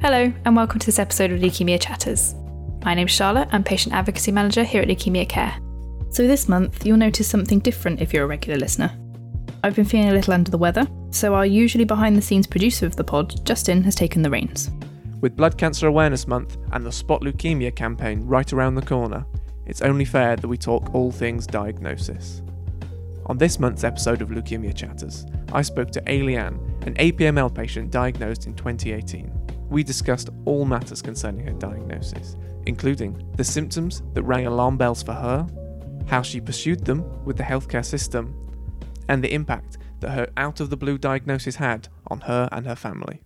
Hello, and welcome to this episode of Leukemia Chatters. My name's Charlotte, I'm Patient Advocacy Manager here at Leukemia Care. So, this month, you'll notice something different if you're a regular listener. I've been feeling a little under the weather, so our usually behind the scenes producer of the pod, Justin, has taken the reins. With Blood Cancer Awareness Month and the Spot Leukemia campaign right around the corner, it's only fair that we talk all things diagnosis. On this month's episode of Leukemia Chatters, I spoke to Ailian, an APML patient diagnosed in 2018. We discussed all matters concerning her diagnosis, including the symptoms that rang alarm bells for her, how she pursued them with the healthcare system, and the impact that her out of the blue diagnosis had on her and her family.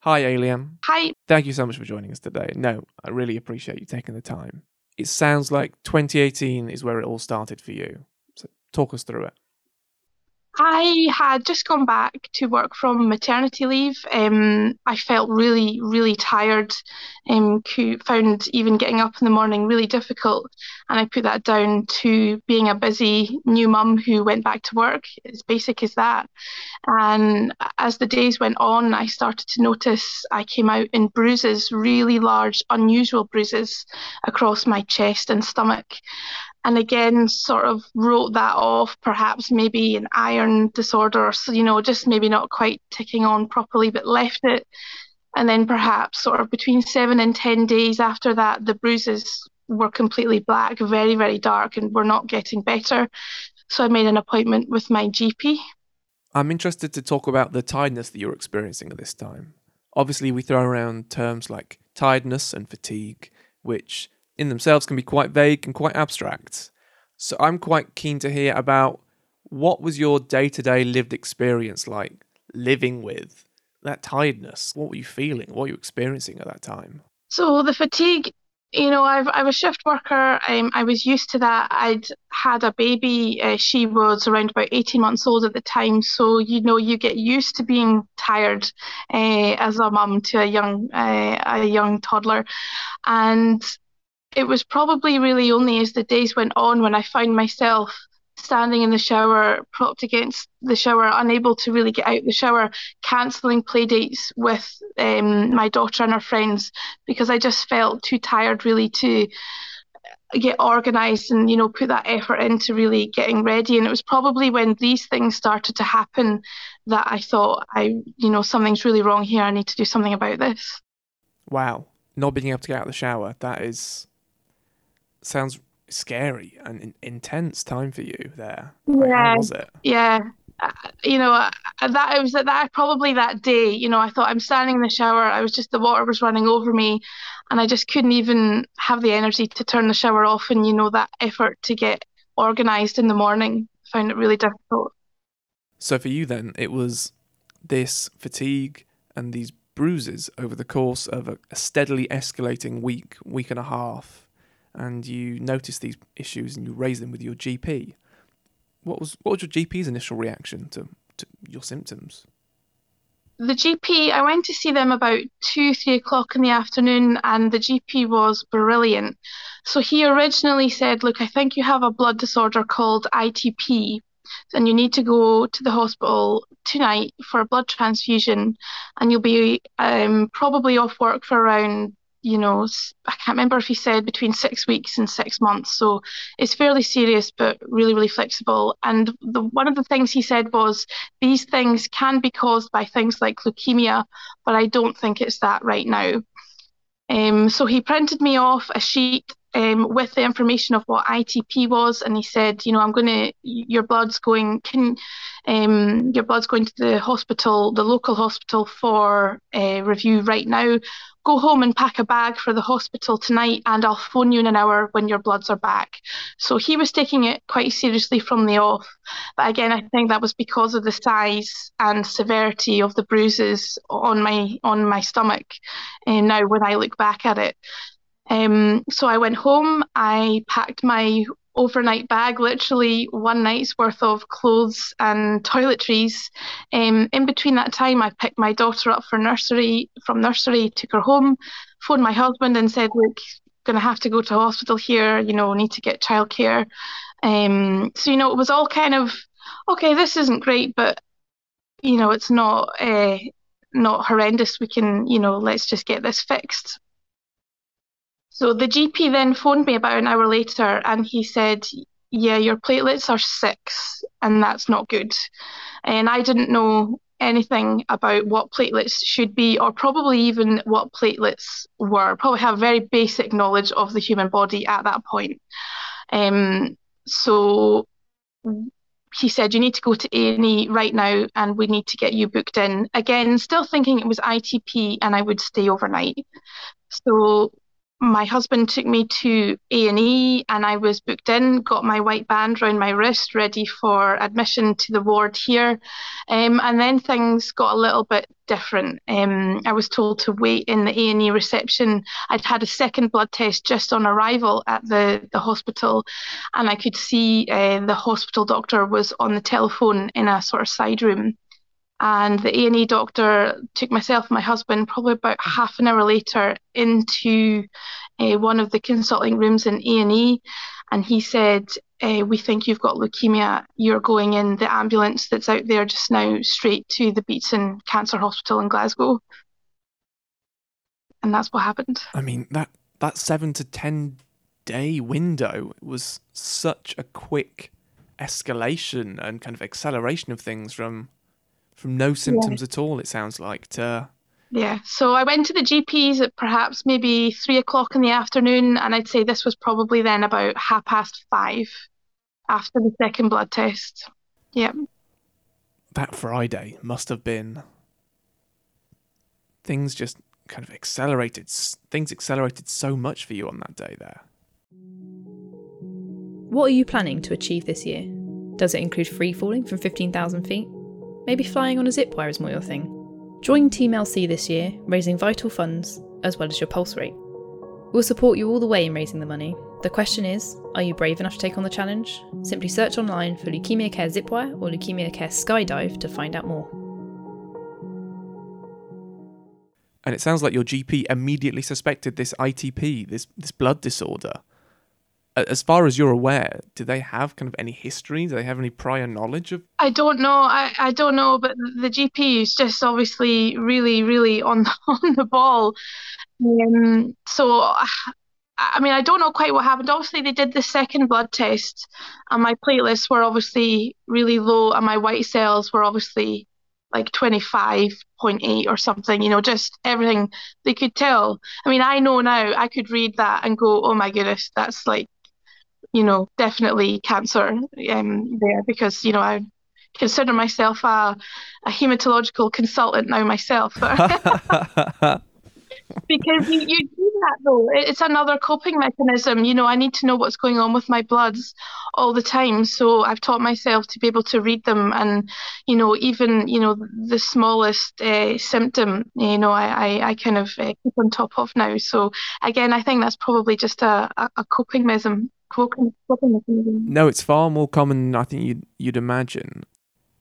Hi, Ailian. Hi. Thank you so much for joining us today. No, I really appreciate you taking the time. It sounds like 2018 is where it all started for you. So talk us through it. I had just gone back to work from maternity leave. Um, I felt really, really tired. Um, found even getting up in the morning really difficult, and I put that down to being a busy new mum who went back to work. As basic as that. And as the days went on, I started to notice I came out in bruises, really large, unusual bruises across my chest and stomach and again sort of wrote that off perhaps maybe an iron disorder so you know just maybe not quite ticking on properly but left it. And then perhaps sort of between seven and ten days after that the bruises were completely black very very dark and were not getting better. So i made an appointment with my gp i'm interested to talk about the tiredness that you're experiencing at this time. Obviously we throw around terms like tiredness and fatigue which in themselves can be quite vague and quite abstract. So I'm quite keen to hear about what was your day to day lived experience like living with that tiredness? What were you feeling? What were you experiencing at that time? So the fatigue, you know, I've, I was shift worker. Um, I was used to that. I'd had a baby. Uh, she was around about 18 months old at the time. So, you know, you get used to being tired uh, as a mum to a young, uh, a young toddler. And it was probably really only as the days went on when I found myself standing in the shower, propped against the shower, unable to really get out the shower, cancelling play dates with um, my daughter and her friends because I just felt too tired really to get organised and you know put that effort into really getting ready. And it was probably when these things started to happen that I thought I you know something's really wrong here. I need to do something about this. Wow, not being able to get out of the shower that is sounds scary and in- intense time for you there. Yeah. how was it? Yeah. Uh, you know, uh, that it was that probably that day. You know, I thought I'm standing in the shower. I was just the water was running over me, and I just couldn't even have the energy to turn the shower off. And you know, that effort to get organised in the morning, I found it really difficult. So for you, then, it was this fatigue and these bruises over the course of a, a steadily escalating week, week and a half and you notice these issues and you raise them with your GP. What was what was your GP's initial reaction to, to your symptoms? The GP, I went to see them about two, three o'clock in the afternoon, and the GP was brilliant. So he originally said, Look, I think you have a blood disorder called ITP, and you need to go to the hospital tonight for a blood transfusion, and you'll be um, probably off work for around you know, I can't remember if he said between six weeks and six months. So it's fairly serious, but really, really flexible. And the, one of the things he said was these things can be caused by things like leukemia, but I don't think it's that right now. Um, so he printed me off a sheet um, with the information of what ITP was, and he said, you know, I'm going to, your blood's going, can, um, your blood's going to the hospital, the local hospital for uh, review right now go home and pack a bag for the hospital tonight and I'll phone you in an hour when your bloods are back. So he was taking it quite seriously from the off. But again, I think that was because of the size and severity of the bruises on my on my stomach. And now when I look back at it. Um, so I went home, I packed my overnight bag, literally one night's worth of clothes and toiletries. Um, in between that time, I picked my daughter up for nursery from nursery, took her home, phoned my husband and said, "Look, going to have to go to hospital here. You know, need to get childcare." Um, so you know, it was all kind of okay. This isn't great, but you know, it's not. Uh, not horrendous. We can, you know, let's just get this fixed. So the GP then phoned me about an hour later and he said, Yeah, your platelets are six, and that's not good. And I didn't know anything about what platelets should be, or probably even what platelets were. Probably have very basic knowledge of the human body at that point. Um, so he said you need to go to A&E right now and we need to get you booked in again still thinking it was ITP and I would stay overnight so my husband took me to A&E and I was booked in, got my white band around my wrist, ready for admission to the ward here. Um, and then things got a little bit different. Um, I was told to wait in the A&E reception. I'd had a second blood test just on arrival at the, the hospital and I could see uh, the hospital doctor was on the telephone in a sort of side room and the A&E doctor took myself and my husband probably about half an hour later into uh, one of the consulting rooms in A&E and he said uh, we think you've got leukemia. You're going in the ambulance that's out there just now straight to the Beatson Cancer Hospital in Glasgow. And that's what happened. I mean that that 7 to 10 day window was such a quick escalation and kind of acceleration of things from from no symptoms yeah. at all, it sounds like, to. Yeah, so I went to the GPs at perhaps maybe three o'clock in the afternoon, and I'd say this was probably then about half past five after the second blood test. Yeah. That Friday must have been. Things just kind of accelerated. Things accelerated so much for you on that day there. What are you planning to achieve this year? Does it include free falling from 15,000 feet? Maybe flying on a zip wire is more your thing. Join Team LC this year, raising vital funds as well as your pulse rate. We'll support you all the way in raising the money. The question is, are you brave enough to take on the challenge? Simply search online for Leukemia Care Zipwire or Leukemia Care Skydive to find out more. And it sounds like your GP immediately suspected this ITP, this this blood disorder as far as you're aware, do they have kind of any history? Do they have any prior knowledge of? I don't know. I, I don't know, but the GP is just obviously really, really on the, on the ball. Um, so, I mean, I don't know quite what happened. Obviously, they did the second blood test, and my platelets were obviously really low, and my white cells were obviously like 25.8 or something, you know, just everything they could tell. I mean, I know now I could read that and go, oh my goodness, that's like you know, definitely cancer um, there because, you know, I consider myself a, a hematological consultant now myself. because you, you that though. It's another coping mechanism. You know, I need to know what's going on with my bloods all the time. So I've taught myself to be able to read them and, you know, even, you know, the smallest uh, symptom, you know, I, I, I kind of uh, keep on top of now. So again, I think that's probably just a, a, a coping mechanism no, it's far more common I think you'd, you'd imagine.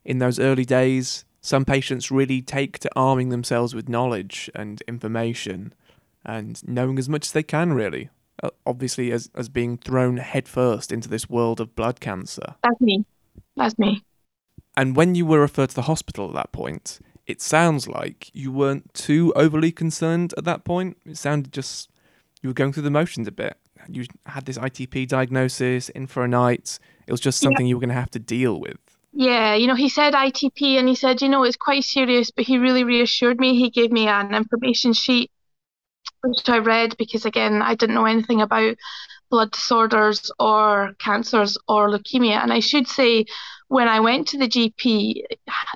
In those early days, some patients really take to arming themselves with knowledge and information and knowing as much as they can, really. Uh, obviously, as, as being thrown headfirst into this world of blood cancer. That's me. That's me. And when you were referred to the hospital at that point, it sounds like you weren't too overly concerned at that point. It sounded just you were going through the motions a bit you had this ITP diagnosis in for a night. It was just something yeah. you were going to have to deal with. Yeah, you know, he said ITP and he said, you know, it's quite serious, but he really reassured me. He gave me an information sheet, which I read because, again, I didn't know anything about blood disorders or cancers or leukemia. And I should say, when I went to the GP,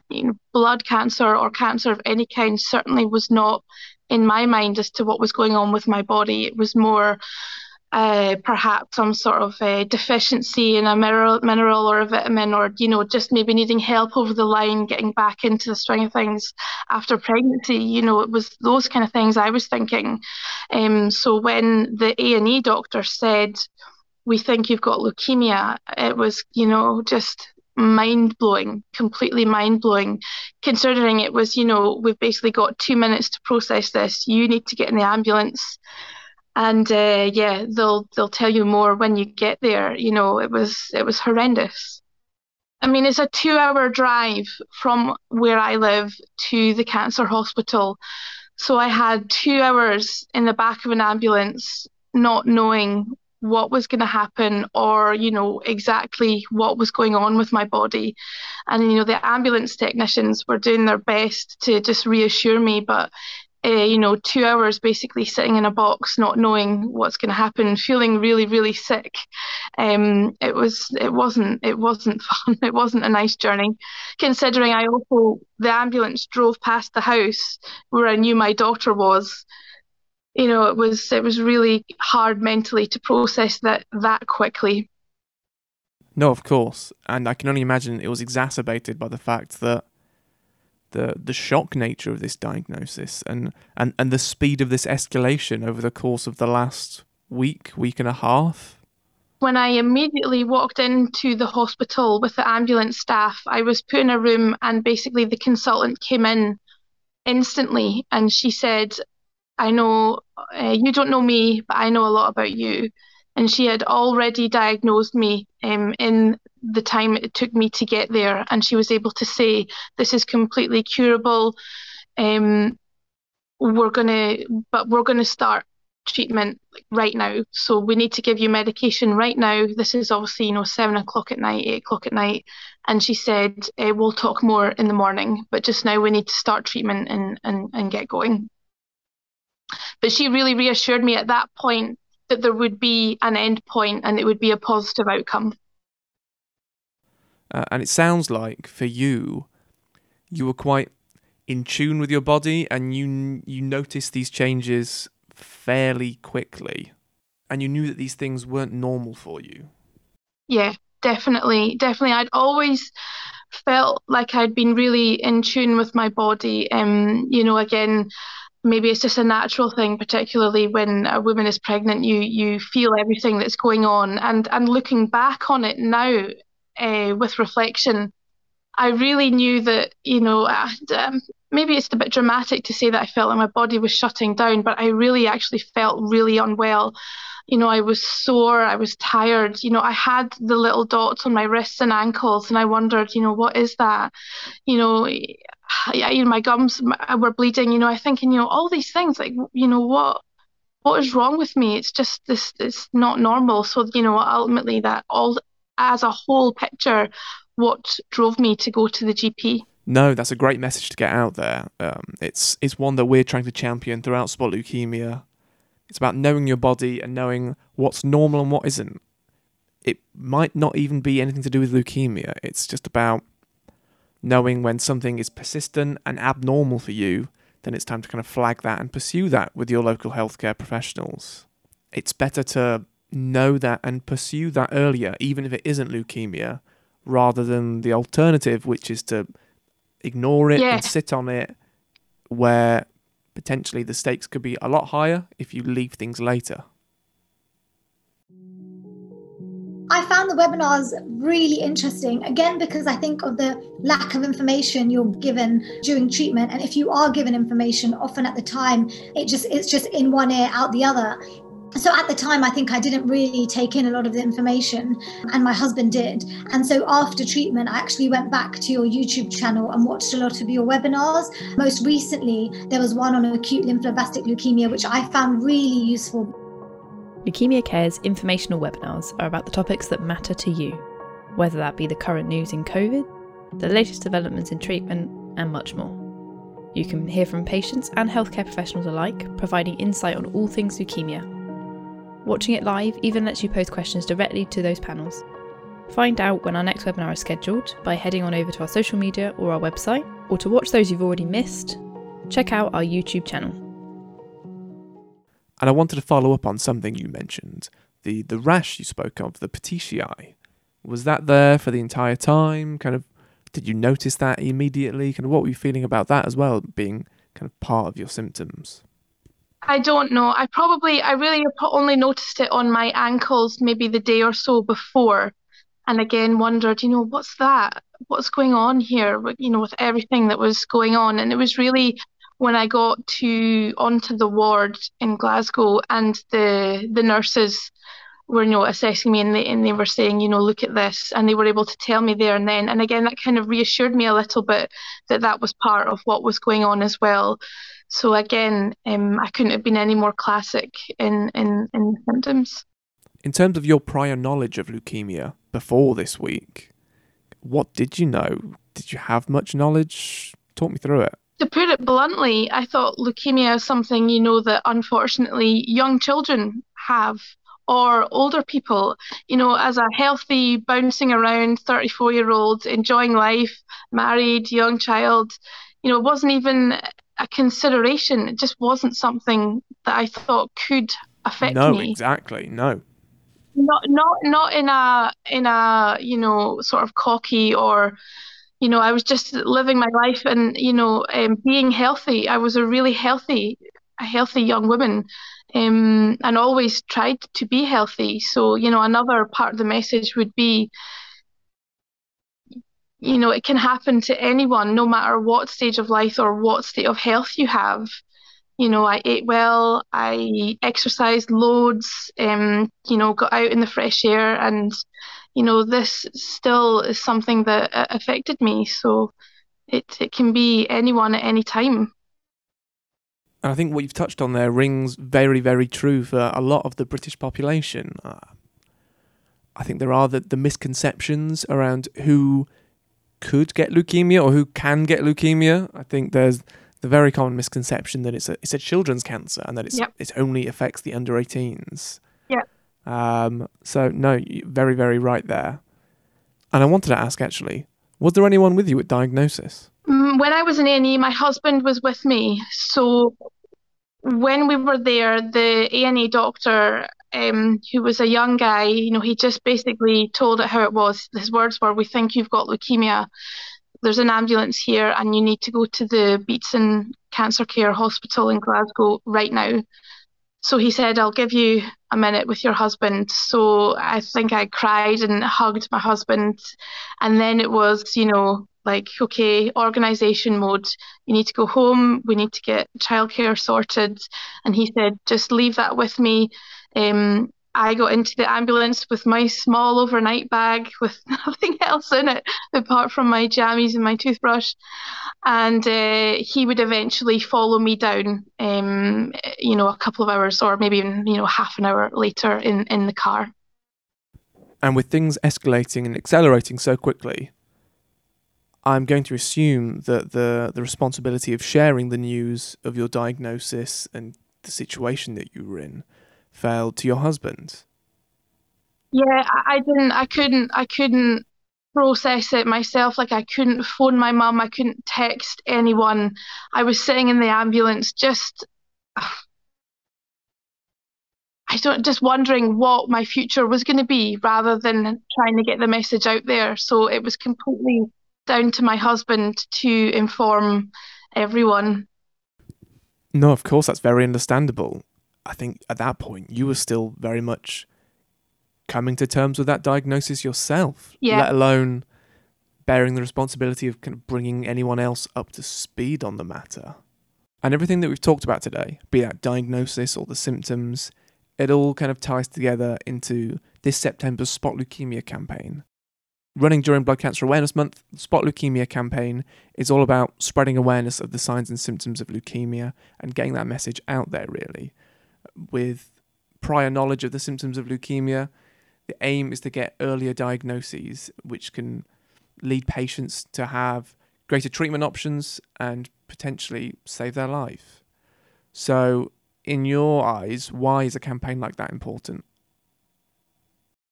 you know, blood cancer or cancer of any kind certainly was not in my mind as to what was going on with my body. It was more uh, perhaps some sort of uh, deficiency in a mineral, mineral or a vitamin, or you know, just maybe needing help over the line, getting back into the swing of things after pregnancy. You know, it was those kind of things I was thinking. Um, so when the A and E doctor said, "We think you've got leukemia," it was, you know, just mind blowing, completely mind blowing, considering it was, you know, we've basically got two minutes to process this. You need to get in the ambulance and uh, yeah, they'll they'll tell you more when you get there. You know, it was it was horrendous. I mean, it's a two hour drive from where I live to the cancer hospital. So I had two hours in the back of an ambulance, not knowing what was going to happen or, you know, exactly what was going on with my body. And, you know, the ambulance technicians were doing their best to just reassure me, but uh, you know, two hours basically sitting in a box, not knowing what's going to happen, feeling really, really sick. Um, it was, it wasn't, it wasn't fun. It wasn't a nice journey, considering I also the ambulance drove past the house where I knew my daughter was. You know, it was, it was really hard mentally to process that that quickly. No, of course, and I can only imagine it was exacerbated by the fact that the the shock nature of this diagnosis and, and, and the speed of this escalation over the course of the last week, week and a half? When I immediately walked into the hospital with the ambulance staff, I was put in a room and basically the consultant came in instantly and she said, I know uh, you don't know me, but I know a lot about you. And she had already diagnosed me um, in the time it took me to get there, and she was able to say, "This is completely curable. Um, we're gonna, but we're gonna start treatment right now. So we need to give you medication right now. This is obviously, you know, seven o'clock at night, eight o'clock at night. And she said, eh, we'll talk more in the morning, but just now we need to start treatment and, and, and get going. But she really reassured me at that point that there would be an end point and it would be a positive outcome. Uh, and it sounds like for you, you were quite in tune with your body, and you you noticed these changes fairly quickly, and you knew that these things weren't normal for you. Yeah, definitely, definitely. I'd always felt like I'd been really in tune with my body. Um, you know, again, maybe it's just a natural thing, particularly when a woman is pregnant. You you feel everything that's going on, and and looking back on it now, uh, with reflection, I really knew that, you know, um, maybe it's a bit dramatic to say that I felt like my body was shutting down, but I really actually felt really unwell. You know, I was sore, I was tired. You know, I had the little dots on my wrists and ankles, and I wondered, you know, what is that? You know, yeah, you know, my gums were bleeding. You know, I thinking, you know, all these things, like, you know, what what is wrong with me? It's just this, it's not normal. So, you know, ultimately that all as a whole picture what drove me to go to the GP. No, that's a great message to get out there. Um, it's it's one that we're trying to champion throughout spot leukemia. It's about knowing your body and knowing what's normal and what isn't. It might not even be anything to do with leukemia. It's just about knowing when something is persistent and abnormal for you, then it's time to kind of flag that and pursue that with your local healthcare professionals. It's better to know that and pursue that earlier, even if it isn't leukemia, rather than the alternative, which is to ignore it yeah. and sit on it, where potentially the stakes could be a lot higher if you leave things later. I found the webinars really interesting, again, because I think of the lack of information you're given during treatment. And if you are given information, often at the time, it just it's just in one ear, out the other so at the time i think i didn't really take in a lot of the information and my husband did. And so after treatment i actually went back to your youtube channel and watched a lot of your webinars. Most recently there was one on acute lymphoblastic leukemia which i found really useful. Leukemia care's informational webinars are about the topics that matter to you whether that be the current news in covid the latest developments in treatment and much more. You can hear from patients and healthcare professionals alike, providing insight on all things leukemia Watching it live even lets you post questions directly to those panels. Find out when our next webinar is scheduled by heading on over to our social media or our website, or to watch those you've already missed, check out our YouTube channel. And I wanted to follow up on something you mentioned the, the rash you spoke of, the petechiae. Was that there for the entire time? Kind of, did you notice that immediately? Kind of, what were you feeling about that as well, being kind of part of your symptoms? I don't know. I probably, I really only noticed it on my ankles maybe the day or so before. And again, wondered, you know, what's that? What's going on here? You know, with everything that was going on. And it was really when I got to onto the ward in Glasgow and the the nurses were you know assessing me and they and they were saying you know look at this and they were able to tell me there and then and again that kind of reassured me a little bit that that was part of what was going on as well so again um, I couldn't have been any more classic in in in symptoms. In terms of your prior knowledge of leukemia before this week what did you know? Did you have much knowledge? Talk me through it. To put it bluntly, I thought leukemia is something, you know, that unfortunately young children have or older people, you know, as a healthy, bouncing around 34 year old, enjoying life, married, young child, you know, it wasn't even a consideration. It just wasn't something that I thought could affect no, me. No, exactly. No. Not not not in a in a you know sort of cocky or you know, I was just living my life and, you know, um, being healthy. I was a really healthy, a healthy young woman um, and always tried to be healthy. So, you know, another part of the message would be, you know, it can happen to anyone, no matter what stage of life or what state of health you have. You know, I ate well, I exercised loads, um, you know, got out in the fresh air and you know, this still is something that uh, affected me. So it, it can be anyone at any time. And I think what you've touched on there rings very, very true for a lot of the British population. Uh, I think there are the, the misconceptions around who could get leukemia or who can get leukemia. I think there's the very common misconception that it's a it's a children's cancer and that it's yep. it only affects the under 18s. Yeah. Um, so no, very very right there. And I wanted to ask actually, was there anyone with you at diagnosis? Mm, when I was in A&E, my husband was with me. So when we were there, the A&E doctor, um, who was a young guy, you know, he just basically told it how it was. His words were, "We think you've got leukemia. There's an ambulance here, and you need to go to the Beatson Cancer Care Hospital in Glasgow right now." So he said, I'll give you a minute with your husband. So I think I cried and hugged my husband. And then it was, you know, like, okay, organization mode. You need to go home. We need to get childcare sorted. And he said, just leave that with me. Um, I got into the ambulance with my small overnight bag with nothing else in it apart from my jammies and my toothbrush. And uh, he would eventually follow me down, um, you know, a couple of hours or maybe even, you know, half an hour later in, in the car. And with things escalating and accelerating so quickly, I'm going to assume that the, the responsibility of sharing the news of your diagnosis and the situation that you were in fell to your husband. Yeah, I, didn't. I couldn't. I couldn't process it myself. Like I couldn't phone my mum. I couldn't text anyone. I was sitting in the ambulance, just. I don't just wondering what my future was going to be rather than trying to get the message out there. So it was completely down to my husband to inform everyone. No, of course, that's very understandable. I think at that point you were still very much coming to terms with that diagnosis yourself, yeah. let alone bearing the responsibility of kind of bringing anyone else up to speed on the matter. And everything that we've talked about today, be that diagnosis or the symptoms, it all kind of ties together into this September's Spot Leukemia campaign. Running during Blood Cancer Awareness Month, the Spot Leukemia campaign is all about spreading awareness of the signs and symptoms of leukemia and getting that message out there, really with prior knowledge of the symptoms of leukemia. The aim is to get earlier diagnoses, which can lead patients to have greater treatment options and potentially save their life. So, in your eyes, why is a campaign like that important?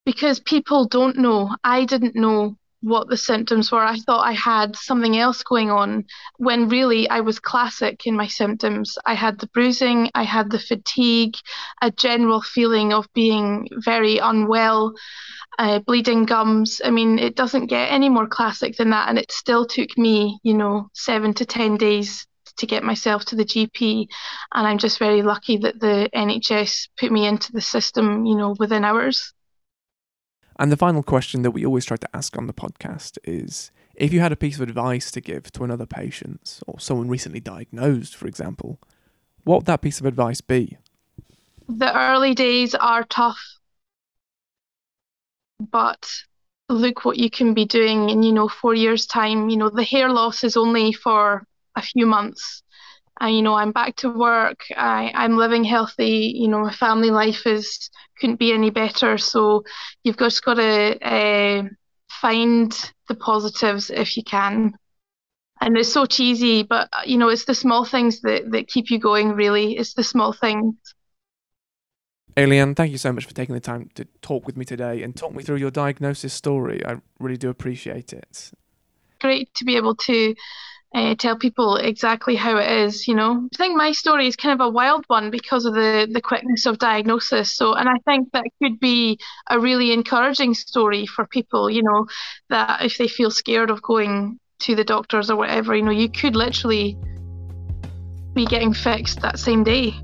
Because people don't know. I didn't know what the symptoms were. I thought I had something else going on when really I was classic in my symptoms. I had the bruising, I had the fatigue, a general feeling of being very unwell, uh, bleeding gums. I mean, it doesn't get any more classic than that. And it still took me, you know, seven to 10 days to get myself to the GP. And I'm just very lucky that the NHS put me into the system, you know, within hours. And the final question that we always try to ask on the podcast is if you had a piece of advice to give to another patient or someone recently diagnosed, for example, what would that piece of advice be? The early days are tough. but look what you can be doing in, you know, four years' time. You know, the hair loss is only for a few months. And, you know, I'm back to work. I, I'm living healthy. You know, my family life is couldn't be any better. So you've just got to uh, find the positives if you can. And it's so cheesy, but you know, it's the small things that, that keep you going, really. It's the small things. Aileann, thank you so much for taking the time to talk with me today and talk me through your diagnosis story. I really do appreciate it. Great to be able to uh, tell people exactly how it is. You know, I think my story is kind of a wild one because of the the quickness of diagnosis. So, and I think that could be a really encouraging story for people. You know, that if they feel scared of going to the doctors or whatever, you know, you could literally be getting fixed that same day.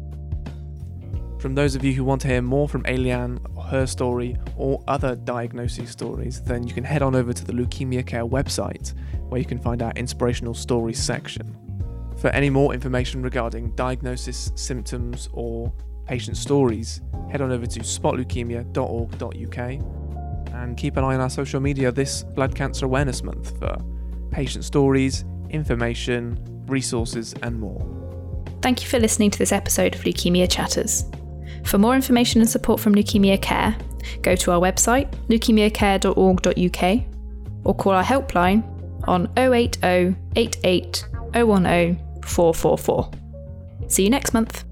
From those of you who want to hear more from Aileann, her story, or other diagnosis stories, then you can head on over to the Leukemia Care website, where you can find our inspirational stories section. For any more information regarding diagnosis, symptoms, or patient stories, head on over to spotleukemia.org.uk and keep an eye on our social media this Blood Cancer Awareness Month for patient stories, information, resources, and more. Thank you for listening to this episode of Leukemia Chatters. For more information and support from Leukemia Care, go to our website, leukemiacare.org.uk, or call our helpline on 080 88 010 444. See you next month.